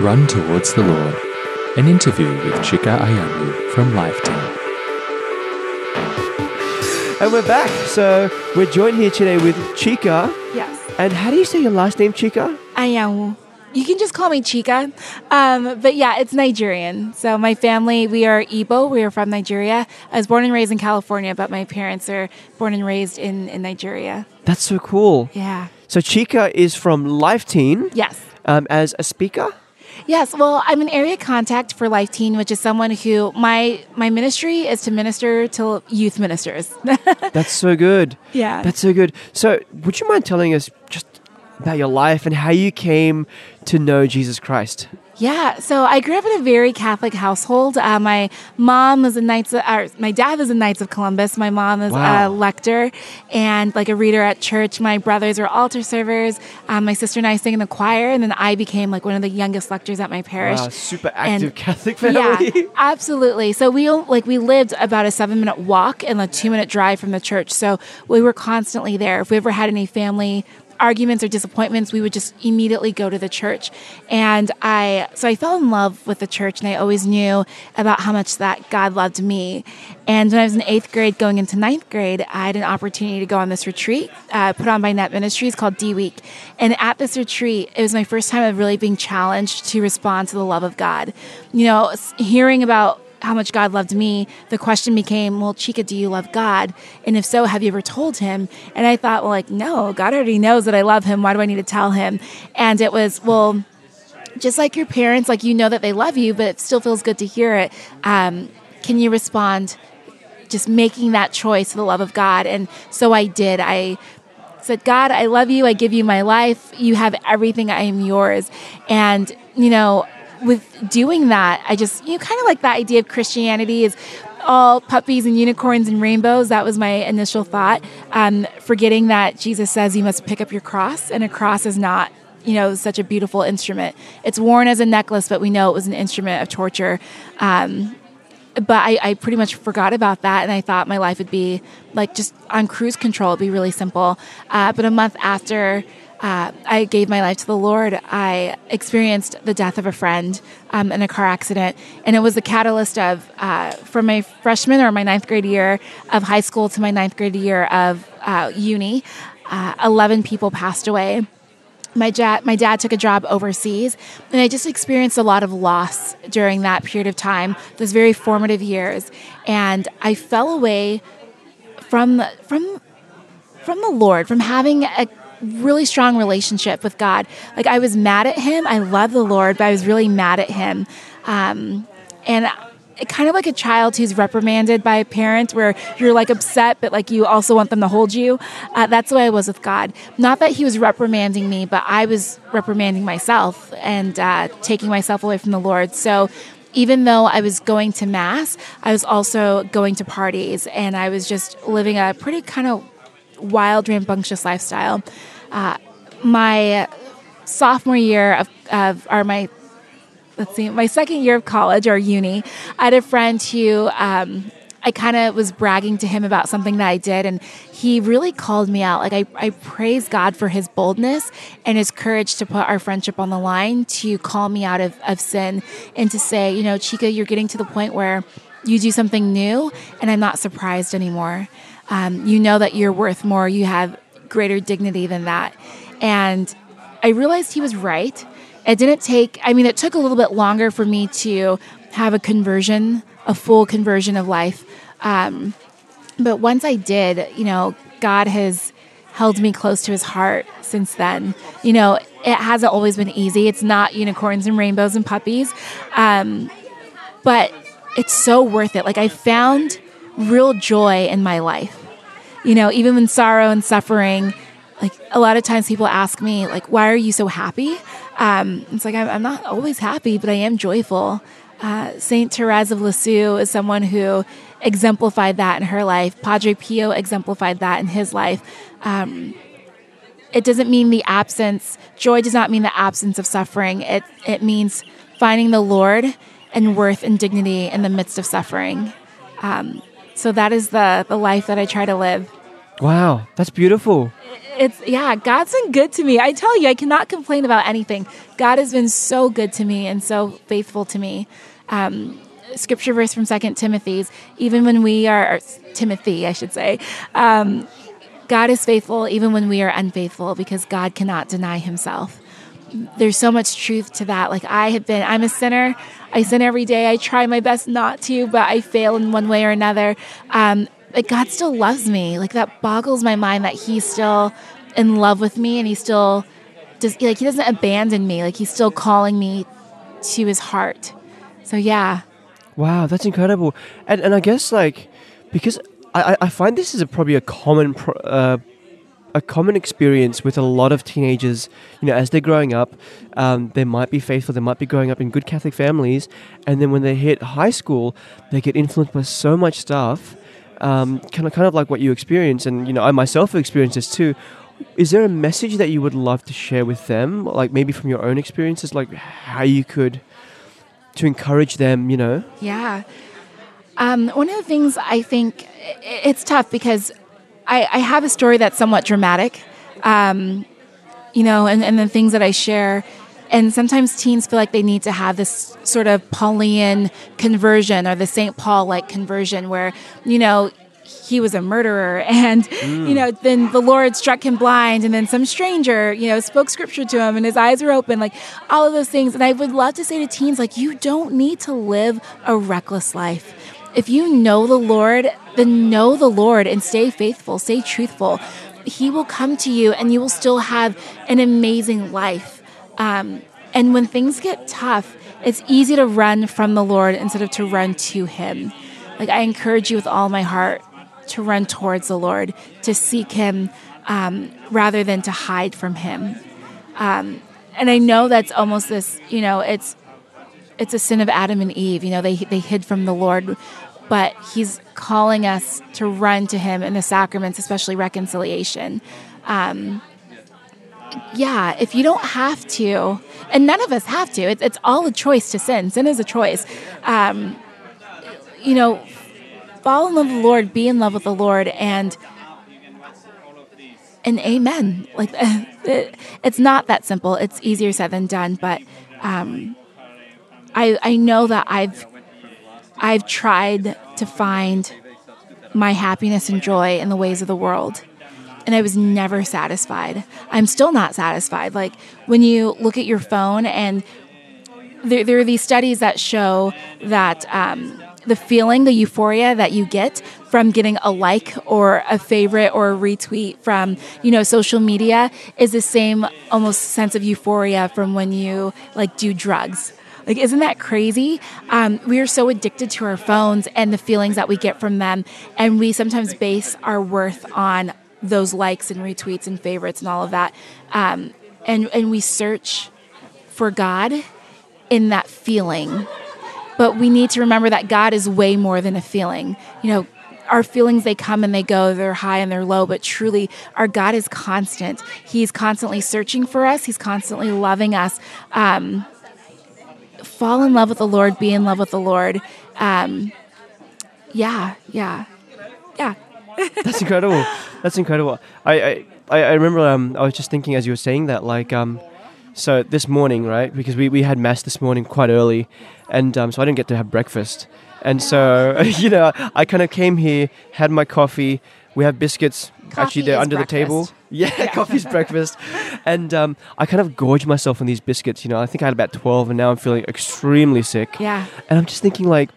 Run Towards the Lord, an interview with Chika Anyanwu from Life Teen. And we're back. So we're joined here today with Chika. Yes. And how do you say your last name, Chika? Anyanwu. You can just call me Chika. Um, but yeah, it's Nigerian. So my family, we are Igbo. We are from Nigeria. I was born and raised in California, but my parents are born and raised in, in Nigeria. That's so cool. Yeah. So Chika is from Life Teen Yes. Um, as a speaker. Yes, well, I'm an area contact for Life Teen, which is someone who my my ministry is to minister to youth ministers. That's so good. Yeah. That's so good. So would you mind telling us just about your life and how you came to know Jesus Christ? Yeah, so I grew up in a very Catholic household. Uh, my mom was a Knights, of, or my dad was a Knights of Columbus. My mom is Wow. a lector and like a reader at church. My brothers are altar servers. Um, my sister and I sing in the choir, and then I became like one of the youngest lectors at my parish. Wow, super And- active Catholic family. Yeah, absolutely. So we like we lived about a seven minute walk and a two minute drive from the church. So we were constantly there. If we ever had any family arguments or disappointments, we would just immediately go to the church. And I so I fell in love with the church, and I always knew about how much that God loved me. And when I was in eighth grade, going into ninth grade, I had an opportunity to go on this retreat uh, put on by Net Ministries called D Week. And at this retreat, it was my first time of really being challenged to respond to the love of God. You know, hearing about how much God loved me, the question became, well, Chika, do you love God? And if so, have you ever told him? And I thought, well, like, no, God already knows that I love him. Why do I need to tell him? And it was, well, just like your parents, like you know that they love you, but it still feels good to hear it. Um, can you respond just making that choice for the love of God? And so I did. I said, God, I love you. I give you my life. You have everything. I am yours. And, you know, with doing that, I just, you know, kind of like that idea of Christianity is all puppies and unicorns and rainbows. That was my initial thought. Um, forgetting that Jesus says you must pick up your cross, and a cross is not you know, such a beautiful instrument. It's worn as a necklace, but we know it was an instrument of torture. Um, but I, I pretty much forgot about that, and I thought my life would be like just on cruise control. It'd be really simple. Uh, but a month after uh, I gave my life to the Lord, I experienced the death of a friend um, in a car accident, and it was the catalyst of uh, from my freshman or my ninth grade year of high school to my ninth grade year of uh, uni. Uh, Eleven people passed away my dad my dad took a job overseas and i just experienced a lot of loss during that period of time those very formative years and i fell away from from from the lord from having a really strong relationship with god. Like i was mad at him. I love the lord but i was really mad at him. Um, and kind of like a child who's reprimanded by a parent where you're like upset but like you also want them to hold you. Uh, that's the way i was with god. Not that he was reprimanding me but i was reprimanding myself and uh, taking myself away from the lord. So even though i was going to mass i was also going to parties and i was just living a pretty kind of wild rambunctious lifestyle uh, my sophomore year of, of or my let's see, my second year of college or uni, I had a friend who um, I kind of was bragging to him about something that I did, and he really called me out. Like, I, I praise God for his boldness and his courage to put our friendship on the line, to call me out of, of sin, and to say, you know, Chika, you're getting to the point where you do something new, and I'm not surprised anymore. Um, you know that you're worth more, you have greater dignity than that. And I realized he was right. It didn't take, I mean, it took a little bit longer for me to have a conversion, a full conversion of life. Um, but once I did, you know, God has held me close to his heart since then. You know, it hasn't always been easy. It's not unicorns and rainbows and puppies. Um, but it's so worth it. Like, I found real joy in my life. You know, even when sorrow and suffering, like a lot of times people ask me, like, why are you so happy? Um, it's like, I'm, I'm not always happy, but I am joyful. Uh, Saint Therese of Lisieux is someone who exemplified that in her life. Padre Pio exemplified that in his life. Um, it doesn't mean the absence, joy does not mean the absence of suffering. It, it means finding the Lord and worth and dignity in the midst of suffering. Um, so that is the, the life that I try to live. Wow, that's beautiful. it's yeah, God's been good to me. I tell you, I cannot complain about anything. God has been so good to me and so faithful to me. Um, scripture verse from Second Timothy's, even when we are Timothy, I should say. Um, God is faithful even when we are unfaithful because God cannot deny himself. There's so much truth to that. Like I have been, I'm a sinner. I sin every day. I try my best not to, but I fail in one way or another. Um, but God still loves me. Like that boggles my mind that He's still in love with me and He still does, like, He doesn't abandon me. Like He's still calling me to His heart. So yeah, Wow, that's incredible. And and I guess like because I, I- I find this is a, probably a common pro, uh, a common experience with a lot of teenagers. You know, as they're growing up, um, they might be faithful. They might be growing up in good Catholic families, and then when they hit high school, they get influenced by so much stuff. Um, kind of kind of like what you experience, and you know, I myself experienced this too. Is there a message that you would love to share with them, like maybe from your own experiences, like how you could to encourage them? You know. Yeah. Um, one of the things I think it's tough because I, I have a story that's somewhat dramatic, um, you know, and, and the things that I share. And sometimes teens feel like they need to have this sort of Pauline conversion or the St. Paul like conversion where, you know, he was a murderer and you know then the lord struck him blind and then some stranger you know spoke scripture to him and his eyes were open like all of those things and i would love to say to teens like you don't need to live a reckless life if you know the lord then know the lord and stay faithful stay truthful he will come to you and you will still have an amazing life um, and when things get tough it's easy to run from the lord instead of to run to him like I encourage you with all my heart to run towards the Lord, to seek Him um, rather than to hide from Him. Um, and I know that's almost this, you know, it's it's a sin of Adam and Eve. You know, they they hid from the Lord, but He's calling us to run to Him in the sacraments, especially reconciliation. Um, yeah, if you don't have to, and none of us have to, it's, it's all a choice to sin. Sin is a choice. Um, you know, fall in love with the Lord, be in love with the Lord, and and amen. Like it, it's not that simple. It's easier said than done, but um, I I know that I've I've tried to find my happiness and joy in the ways of the world. And I was never satisfied. I'm still not satisfied. Like when you look at your phone, and there, there are these studies that show that um, the feeling, the euphoria that you get from getting a like or a favorite or a retweet from you know social media is the same almost sense of euphoria from when you like do drugs like isn't that crazy um, we are so addicted to our phones and the feelings that we get from them and we sometimes base our worth on those likes and retweets and favorites and all of that um, and and we search for god in that feeling but we need to remember that God is way more than a feeling. You know, our feelings they come and they go, they're high and they're low, but truly our God is constant. He's constantly searching for us, He's constantly loving us. Um, fall in love with the Lord, be in love with the Lord. Um, yeah, yeah, yeah. That's incredible. That's incredible. I I, I remember um, I was just thinking as you were saying that like um, so this morning right because we, we had mass this morning quite early, and um, so I didn't get to have breakfast, and so you know I kind of came here, had my coffee. We have biscuits actually Coffee they're is under the table. Breakfast. Yeah, coffee's breakfast, and um, I kind of gorge myself on these biscuits. You know, I think I had about twelve, and now I'm feeling extremely sick. Yeah. And I'm just thinking, like,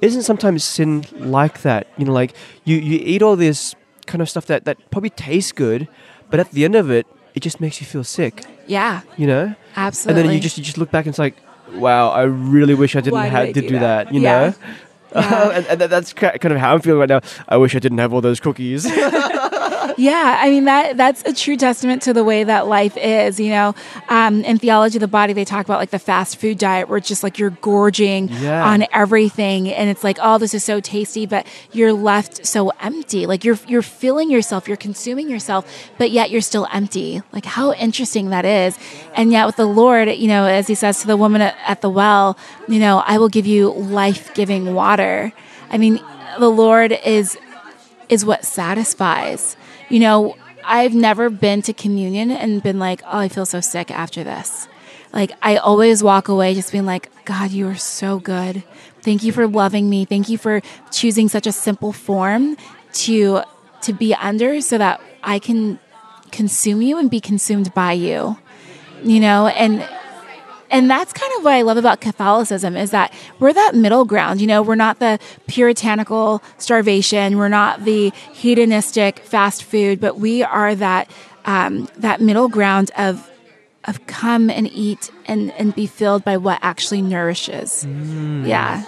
isn't sometimes sin like that? You know, like you, you eat all this kind of stuff that, that probably tastes good, but at the end of it, it just makes you feel sick. Yeah, You know, absolutely. and then you just you just look back and it's like, wow, I really wish I didn't Why did have to do do that. that? You Yeah. know. Yeah. and, and that's kind of how I'm feeling right now. I wish I didn't have all those cookies. Yeah, I mean that that's a true testament to the way that life is. You know, um, in theology of the body, they talk about like the fast food diet, where it's just like you're gorging Yeah. on everything, and it's like, oh, this is so tasty, but you're left so empty. Like you're you're filling yourself, you're consuming yourself, but yet you're still empty. Like how interesting that is. And yet with the Lord, you know, as He says to the woman at, at the well, you know, I will give you life giving water. I mean, the Lord is is what satisfies. You know, I've never been to communion and been like, oh, I feel so sick after this. Like, I always walk away just being like, God, you are so good. Thank you for loving me. Thank you for choosing such a simple form to to be under so that I can consume you and be consumed by you. You know, and and that's kind of what I love about Catholicism is that we're that middle ground. You know, we're not the puritanical starvation, we're not the hedonistic fast food, but we are that um, that middle ground of of come and eat and and be filled by what actually nourishes. Yeah,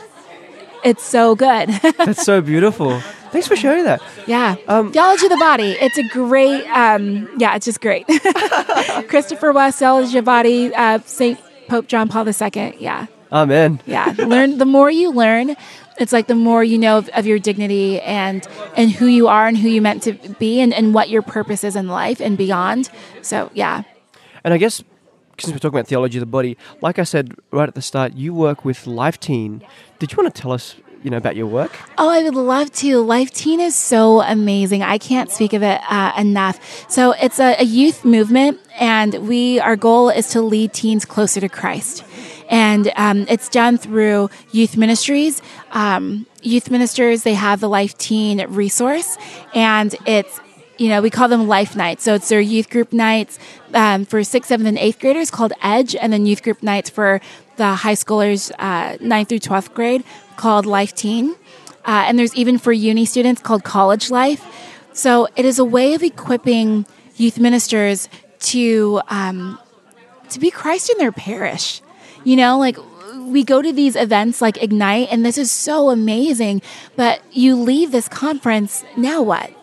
it's so good. That's so beautiful. Thanks for sharing that. Yeah. Um, Theology of the Body. It's a great, um, yeah, it's just great. Christopher West, Theology of the Body, uh, St. Pope John Paul II. Yeah. Amen. Yeah. learn, the more you learn, it's like the more you know of, of your dignity and and who you are and who you meant to be and, and what your purpose is in life and beyond. So, yeah. And I guess since we're talking about theology of the body, like I said right at the start, you work with Life Teen. Did you want to tell us, you know, about your work? Oh, I would love to. Life Teen is so amazing. I can't speak of it uh, enough. So it's a, a youth movement, and we our goal is to lead teens closer to Christ. And um, it's done through youth ministries. Um, youth ministers they have the Life Teen resource, and it's you know, we call them life nights. So it's their youth group nights um, for sixth, seventh, and eighth graders called Edge, and then youth group nights for the high schoolers, uh, ninth through 12th grade, called Life Teen. Uh, and there's even for uni students called College Life. So it is a way of equipping youth ministers to um, to be Christ in their parish. You know, like we go to these events like Ignite, and this is so amazing. But you leave this conference, now what?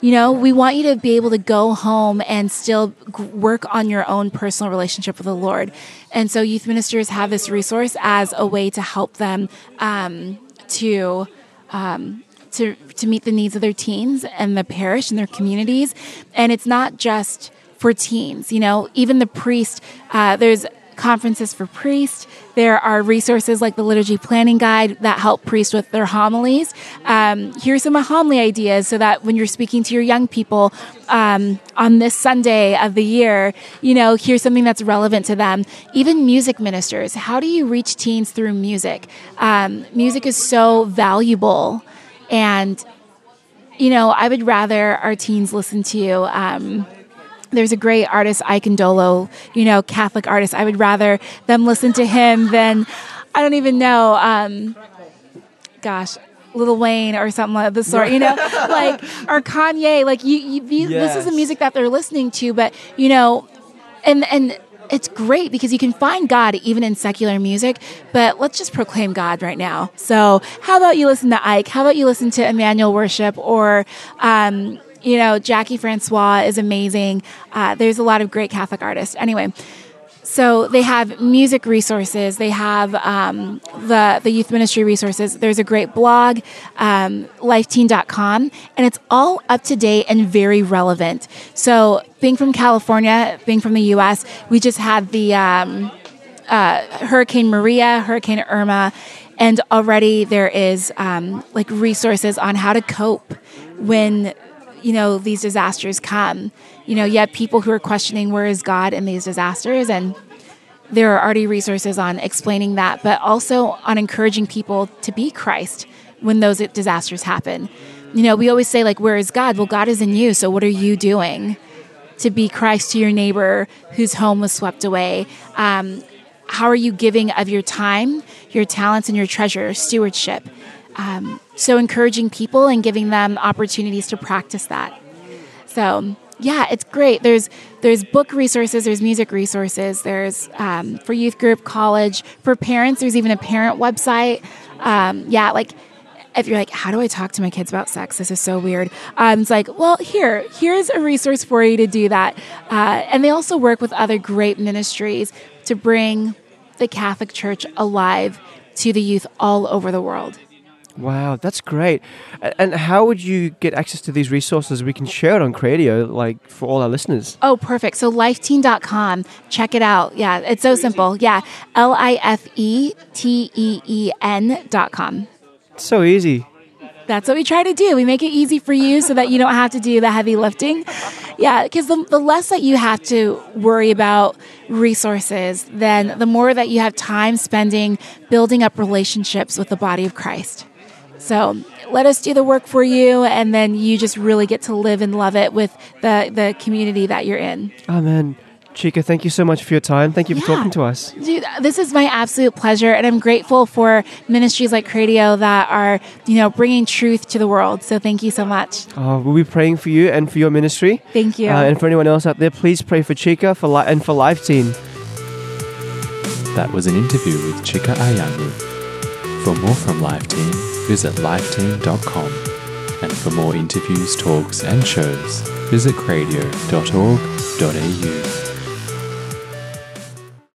You know, we want you to be able to go home and still work on your own personal relationship with the Lord. And so, youth ministers have this resource as a way to help them um, to. Um, to, to meet the needs of their teens and the parish and their communities. And it's not just for teens, you know, even the priest, uh, there's conferences for priests. There are resources like the Liturgy Planning Guide that help priests with their homilies. Um, here's some homily ideas so that when you're speaking to your young people um, on this Sunday of the year, you know, here's something that's relevant to them. Even music ministers, how do you reach teens through music? Um, music is so valuable. And, you know, I would rather our teens listen to. There's a great artist, Ike Ndolo, you know, Catholic artist. I would rather them listen to him than, I don't even know, um, gosh, Lil Wayne or something of the sort, you know, like, or Kanye. Like, you, you, you this is the music that they're listening to, but, you know, and, and, it's great because you can find God even in secular music, but let's just proclaim God right now. So, how about you listen to Ike? How about you listen to Emmanuel Worship or, um, you know, Jackie Francois is amazing. Uh, there's a lot of great Catholic artists. Anyway, so they have music resources. They have um, the the youth ministry resources. There's a great blog, um, lifeteen.com, and it's all up to date and very relevant. So, being from California, being from the U.S., we just had the um, uh, Hurricane Maria, Hurricane Irma, and already there is um, like resources on how to cope when you know these disasters come. You know, yet people who are questioning where is God in these disasters, and there are already resources on explaining that, but also on encouraging people to be Christ when those disasters happen. You know, we always say like, "Where is God?" Well, God is in you. So what are you doing? to be Christ to your neighbor whose home was swept away? Um, how are you giving of your time, your talents, and your treasure, stewardship? Um, so, encouraging people and giving them opportunities to practice that. So, yeah, it's great. There's there's book resources, there's music resources, there's um, for youth group, college, for parents. There's even a parent website. Um, yeah, like if you're like, how do I talk to my kids about sex? This is so weird. Um, it's like, well, here, here's a resource for you to do that. Uh, and they also work with other great ministries to bring the Catholic Church alive to the youth all over the world. Wow, that's great. And how would you get access to these resources? We can share it on Cradio, like for all our listeners. Oh, perfect. So lifeteen.com. Check it out. Yeah, it's so simple. Yeah. L I F E T E E N dot com. So easy. That's what we try to do. We make it easy for you so that you don't have to do the heavy lifting. Yeah, because the, the less that you have to worry about resources, then the more that you have time spending building up relationships with the body of Christ. So let us do the work for you, and then you just really get to live and love it with the, the community that you're in. Amen. Chika, thank you so much for your time. Thank you for Yeah. talking to us. Dude, this is my absolute pleasure, and I'm grateful for ministries like Cradio that are, you know, bringing truth to the world. So thank you so much. Uh, we'll be praying for you and for your ministry. Thank you. Uh, and for anyone else out there, please pray for Chika for li- and for Life Teen. That was an interview with Chika Anyanwu. For more from Life Teen, visit lifeteen.com. And for more interviews, talks, and shows, visit cradio.org.au.